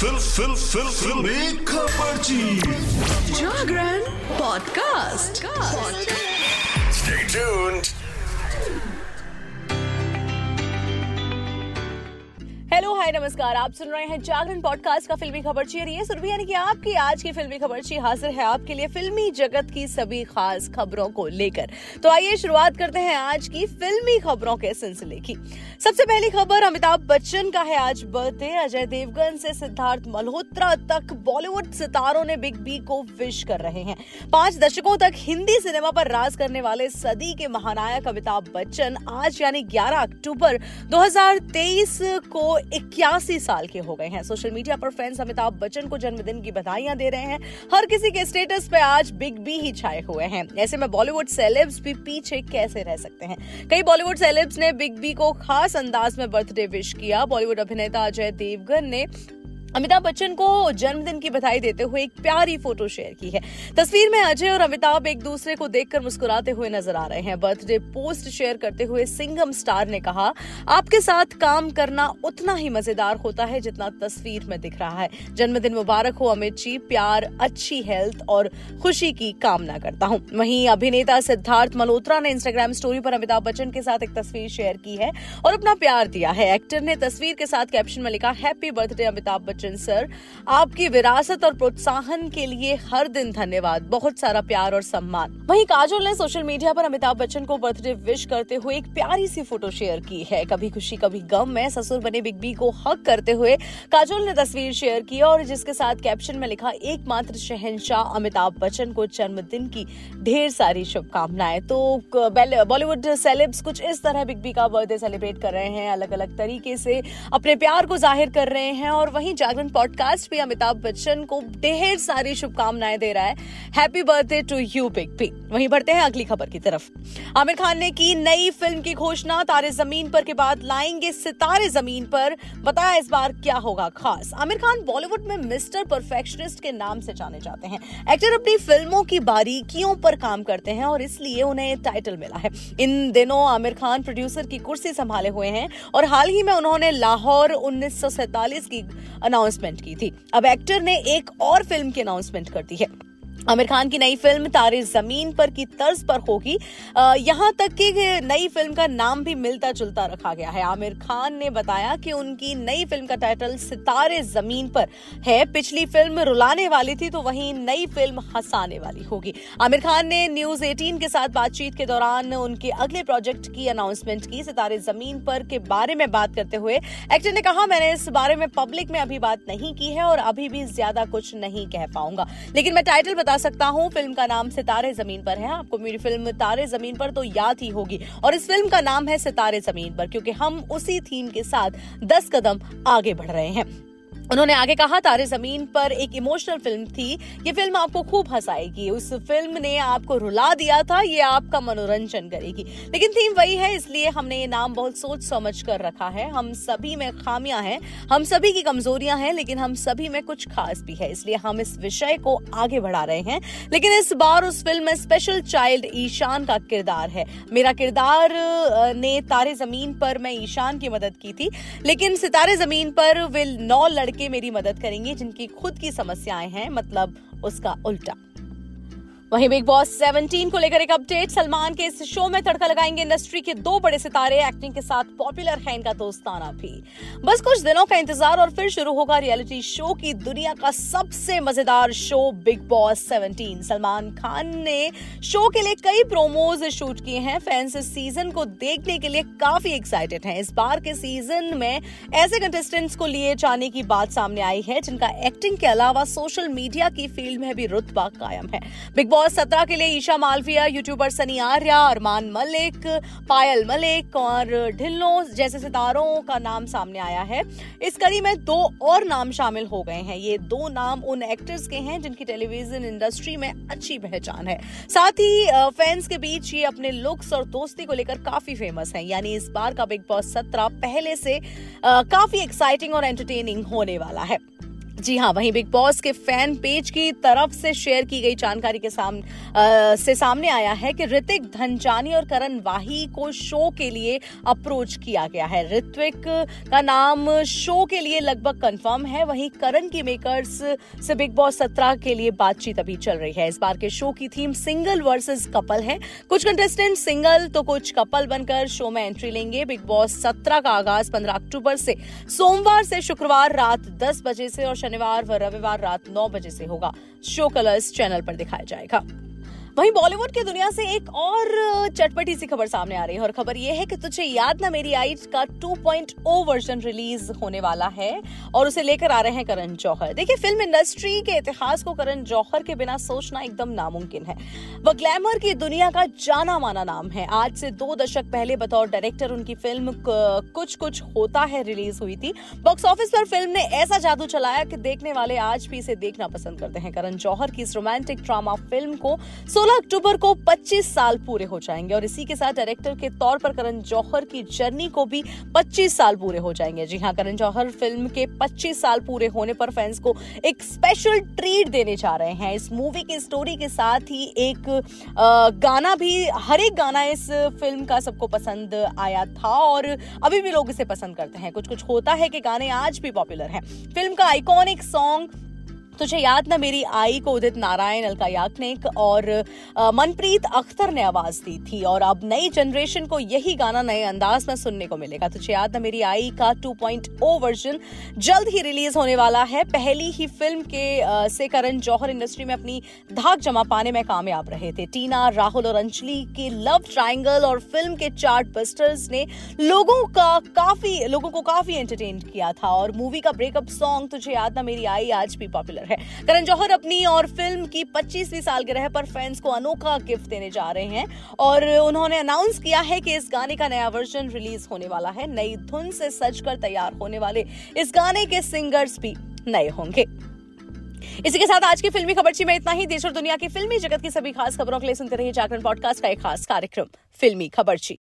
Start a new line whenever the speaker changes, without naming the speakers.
Fill फिल फिल फिल। खबरची
Jagran podcast.
Stay tuned.
Hello, hi, नमस्कार। आप सुन रहे हैं जागरण पॉडकास्ट का फिल्मी खबर सुरभि यानी कि आपकी आज की फिल्मी खबर हाजिर है आपके लिए फिल्मी जगत की सभी खास खबरों को लेकर। तो आइए शुरुआत करते हैं आज की फिल्मी खबरों के सिलसिले की। सबसे पहली खबर, अमिताभ बच्चन का है आज बर्थडे। अजय देवगन से सिद्धार्थ मल्होत्रा तक बॉलीवुड सितारों ने बिग बी को विश कर रहे हैं। पाँच दशकों तक हिंदी सिनेमा पर राज करने वाले सदी के महानायक अमिताभ बच्चन आज यानी 11 अक्टूबर 2023 को इक्यासी साल के हो गए हैं। सोशल मीडिया पर फैंस अमिताभ बच्चन को जन्मदिन की बधाइयाँ दे रहे हैं। हर किसी के स्टेटस पे आज बिग बी ही छाए हुए हैं। ऐसे में बॉलीवुड सेलेब्स भी पीछे कैसे रह सकते हैं? कई बॉलीवुड सेलेब्स ने बिग बी को खास अंदाज में बर्थडे विश किया। बॉलीवुड अभिनेता अजय देवगन ने अमिताभ बच्चन को जन्मदिन की बधाई देते हुए एक प्यारी फ़ोटो शेयर की है। तस्वीर में अजय और अमिताभ एक दूसरे को देखकर मुस्कुराते हुए नज़र आ रहे हैं। बर्थडे पोस्ट शेयर करते हुए सिंगम स्टार ने कहा, आपके साथ काम करना उतना ही मज़ेदार होता है जितना तस्वीर में दिख रहा है। जन्मदिन मुबारक हो, अमित जी, प्यार, अच्छी हेल्थ और खुशी की कामना करता हूँ। वहीं अभिनेता सिद्धार्थ मल्होत्रा ने इंस्टाग्राम स्टोरी पर अमिताभ बच्चन के साथ एक तस्वीर शेयर की है और अपना प्यार दिया है। एक्टर ने तस्वीर के साथ कैप्शन में लिखा happy birthday Amitabh Bachchan. Bachchan sir, आपकी विरासत और प्रोत्साहन के लिए हर दिन धन्यवाद। बहुत सारा प्यार और सम्मान। वहीं काजोल ने सोशल मीडिया पर अमिताभ बच्चन को बर्थडे विश करते हुए एक प्यारी सी फ़ोटो शेयर की है। कभी खुशी, कभी गम, में ससुर बने बिग बी को हक करते हुए काजोल ने तस्वीर शेयर की और जिसके साथ कैप्शन में लिखा, एकमात्र शहनशाह अमिताभ बच्चन को जन्मदिन की ढेर सारी शुभकामनाएँ। तो बॉलीवुड सेलेब्स कुछ इस तरह बिग बी का बर्थडे सेलिब्रेट कर रहे हैं अलग अलग तरीके से अपने प्यार को ज़ाहिर कर रहे हैं और वहीं जागरण पॉडकास्ट भी अमिताभ बच्चन को ढेर सारी शुभकामनाएँ दे रहा है। Happy birthday to you big B वहीं बढ़ते हैं अगली खबर की तरफ़। आमिर खान ने की नई फ़िल्म की घोषणा, तारे ज़मीन पर के बाद लाएँगे सितारे ज़मीन पर। बताया इस बार क्या होगा खास। आमिर खान बॉलीवुड में मिस्टर परफेक्शनिस्ट के नाम से जाने जाते हैं। एक्टर अपनी फ़िल्मों की बारीकियों पर काम करते हैं और इसलिए उन्हें टाइटल मिला है। इन दिनों आमिर खान प्रोड्यूसर की कुर्सी संभाले हुए हैं और हाल ही में उन्होंने लाहौर उन्नीस की अनाउंसमेंट की थी। अब एक्टर ने एक और फ़िल्म की अनाउंसमेंट कर दी है। आमिर खान की नई फ़िल्म तारे ज़मीन पर की तर्ज पर होगी। यहाँ तक कि नई फ़िल्म का नाम भी मिलता जुलता रखा गया है। आमिर खान ने बताया कि उनकी नई फ़िल्म का टाइटल सितारे ज़मीन पर है। पिछली फ़िल्म रुलाने वाली थी तो वहीं नई फ़िल्म हंसाने वाली होगी। आमिर खान ने न्यूज़ 18 के साथ बातचीत के दौरान उनके अगले प्रोजेक्ट की अनाउंसमेंट की, सितारे ज़मीन पर के बारे में बात करते हुए। एक्टर ने कहा, मैंने इस बारे में पब्लिक में अभी बात नहीं की है और अभी भी ज़्यादा कुछ नहीं कह पाऊँगा। लेकिन मैं टाइटल बता सकता हूँ, फ़िल्म का नाम सितारे ज़मीन पर है। आपको मेरी फ़िल्म तारे ज़मीन पर तो याद ही होगी। और इस फ़िल्म का नाम है सितारे ज़मीन पर, क्योंकि हम उसी थीम के साथ दस कदम आगे बढ़ रहे हैं। उन्होंने आगे कहा, तारे ज़मीन पर एक इमोशनल फ़िल्म थी। ये फ़िल्म आपको खूब हंसाएगी। उस फ़िल्म ने आपको रुला दिया था, ये आपका मनोरंजन करेगी। लेकिन थीम वही है, इसलिए हमने ये नाम बहुत सोच समझ कर रखा है। हम सभी में खामियाँ हैं, हम सभी की कमजोरियाँ हैं, लेकिन हम सभी में कुछ खास भी है। इसलिए हम इस विषय को आगे बढ़ा रहे हैं। लेकिन इस बार उस फ़िल्म में स्पेशल चाइल्ड ईशान का किरदार है। मेरा किरदार ने तारे ज़मीन पर मैं ईशान की मदद की थी। लेकिन सितारे ज़मीन पर विल नौ लड़के लड़के मेरी मदद करेंगे जिनकी खुद की समस्याएँ हैं मतलब उसका उल्टा। वहीं बिग बॉस 17 को लेकर एक अपडेट, सलमान के इस शो में तड़का लगाएँगे इंडस्ट्री के दो बड़े सितारे, एक्टिंग के साथ पॉपुलर है इनका दोस्ताना भी। बस कुछ दिनों का इंतज़ार और फिर शुरू होगा रियलिटी शो की दुनिया का सबसे मज़ेदार show Bigg Boss 17 Salman Khan ने शो के लिए कई प्रोमोज शूट किए हैं। फैंस इस सीज़न को देखने के लिए काफ़ी एक्साइटेड है। इस बार के सीज़न में ऐसे कंटेस्टेंट्स को लिए जाने की बात सामने आई है, जिनका एक्टिंग के अलावा सोशल मीडिया की फ़ील्ड में भी रुतबा कायम है। बिग बॉस बॉस सत्रह के लिए ईशा मालविया यूट्यूबर सनी आर्या, अरमान मलिक, पायल मलिक और ढिल्लो जैसे सितारों का नाम सामने आया है। इस कड़ी में दो और नाम शामिल हो गए हैं। ये दो नाम उन एक्टर्स के हैं जिनकी टेलीविज़न इंडस्ट्री में अच्छी पहचान है। साथ ही फैंस के बीच ये अपने लुक्स और दोस्ती को लेकर काफ़ी फ़ेमस है। यानी इस बार का बिग बॉस सत्रह पहले से काफ़ी एक्साइटिंग और एंटरटेनिंग होने वाला है। जी हाँ वहीं बिग बॉस के फ़ैन पेज की तरफ़ से शेयर की गई जानकारी के सामने से सामने आया है कि ऋतिक धनजानी और करण वाही को शो के लिए अप्रोच किया गया है। ऋत्विक का नाम शो के लिए लगभग कंफर्म है। वहीं करण की मेकर्स से बिग बॉस सत्रह के लिए बातचीत अभी चल रही है। इस बार के शो की थीम सिंगल वर्सेस कपल है। कुछ कंटेस्टेंट सिंगल तो कुछ कपल बनकर शो में एंट्री लेंगे। बिग बॉस सत्रह का आगाज़ पंद्रह अक्टूबर से सोमवार से शुक्रवार रात दस बजे से और शनिवार व रविवार रात नौ बजे से होगा। शो कलर्स चैनल पर दिखाया जाएगा। वहीं बॉलीवुड की दुनिया से एक और चटपटी सी खबर सामने आ रही है, और खबर यह है कि तुझे याद ना मेरी आई का 2.0 वर्जन रिलीज़ होने वाला है, और उसे लेकर आ रहे हैं करण जौहर। देखिए फ़िल्म इंडस्ट्री के इतिहास को करण जौहर के बिना सोचना एकदम नामुमकिन है। वह ग्लैमर की दुनिया का जाना माना नाम है। आज से दो दशक पहले बतौर डायरेक्टर उनकी फ़िल्म कुछ कुछ होता है रिलीज़ हुई थी। बॉक्स ऑफ़िस पर फ़िल्म ने ऐसा जादू चलाया कि देखने वाले आज भी इसे देखना पसंद करते हैं। करण जौहर की इस रोमांटिक ड्रामा फ़िल्म को 16 अक्टूबर को 25 साल पूरे हो जाएँगे और इसी के साथ डायरेक्टर के तौर पर करण जौहर की जर्नी को भी 25 साल पूरे हो जाएँगे। जी हाँ करण जौहर फ़िल्म के 25 साल पूरे होने पर फैंस को एक स्पेशल ट्रीट देने जा रहे हैं। इस मूवी की स्टोरी के साथ ही एक गाना भी, हर एक गाना इस फ़िल्म का सबको पसंद आया था और अभी भी लोग इसे पसंद करते हैं। कुछ कुछ होता है कि गाने आज भी पॉपुलर हैं। फ़िल्म का आइकॉनिक सॉन्ग तुझे याद ना मेरी आई को उदित नारायण अलका याग्निक और मनप्रीत अख्तर ने आवाज़ दी थी और अब नई जनरेशन को यही गाना नए अंदाज में सुनने को मिलेगा। तुझे याद ना मेरी आई का 2.0 वर्जन जल्द ही रिलीज़ होने वाला है। पहली ही फ़िल्म के से करण जौहर इंडस्ट्री में अपनी धाक जमा पाने में कामयाब रहे थे। टीना, राहुल और अंजलि के लव ट्राइंगल और फ़िल्म के चार्ट बस्टर्स ने लोगों का काफ़ी, लोगों को काफ़ी एंटरटेन किया था और मूवी का ब्रेकअप सॉन्ग तुझे याद ना मेरी आई आज भी पॉपुलर है। करण जौहर अपनी और फ़िल्म की 25वीं सालगिरह पर फैंस को अनोखा गिफ्ट देने जा रहे हैं और उन्होंने अनाउंस किया है कि इस गाने का नया वर्जन रिलीज़ होने वाला है। नई धुन से सजकर तैयार होने वाले इस गाने के सिंगर्स भी नए होंगे। इसी के साथ आज की फिल्मी खबरची में इतना ही। देश और दुनिया की फिल्मी जगत की सभी खास खबरों के लिए सुनते रहिए जागरण पॉडकास्ट का एक खास कार्यक्रम, फिल्मी खबरची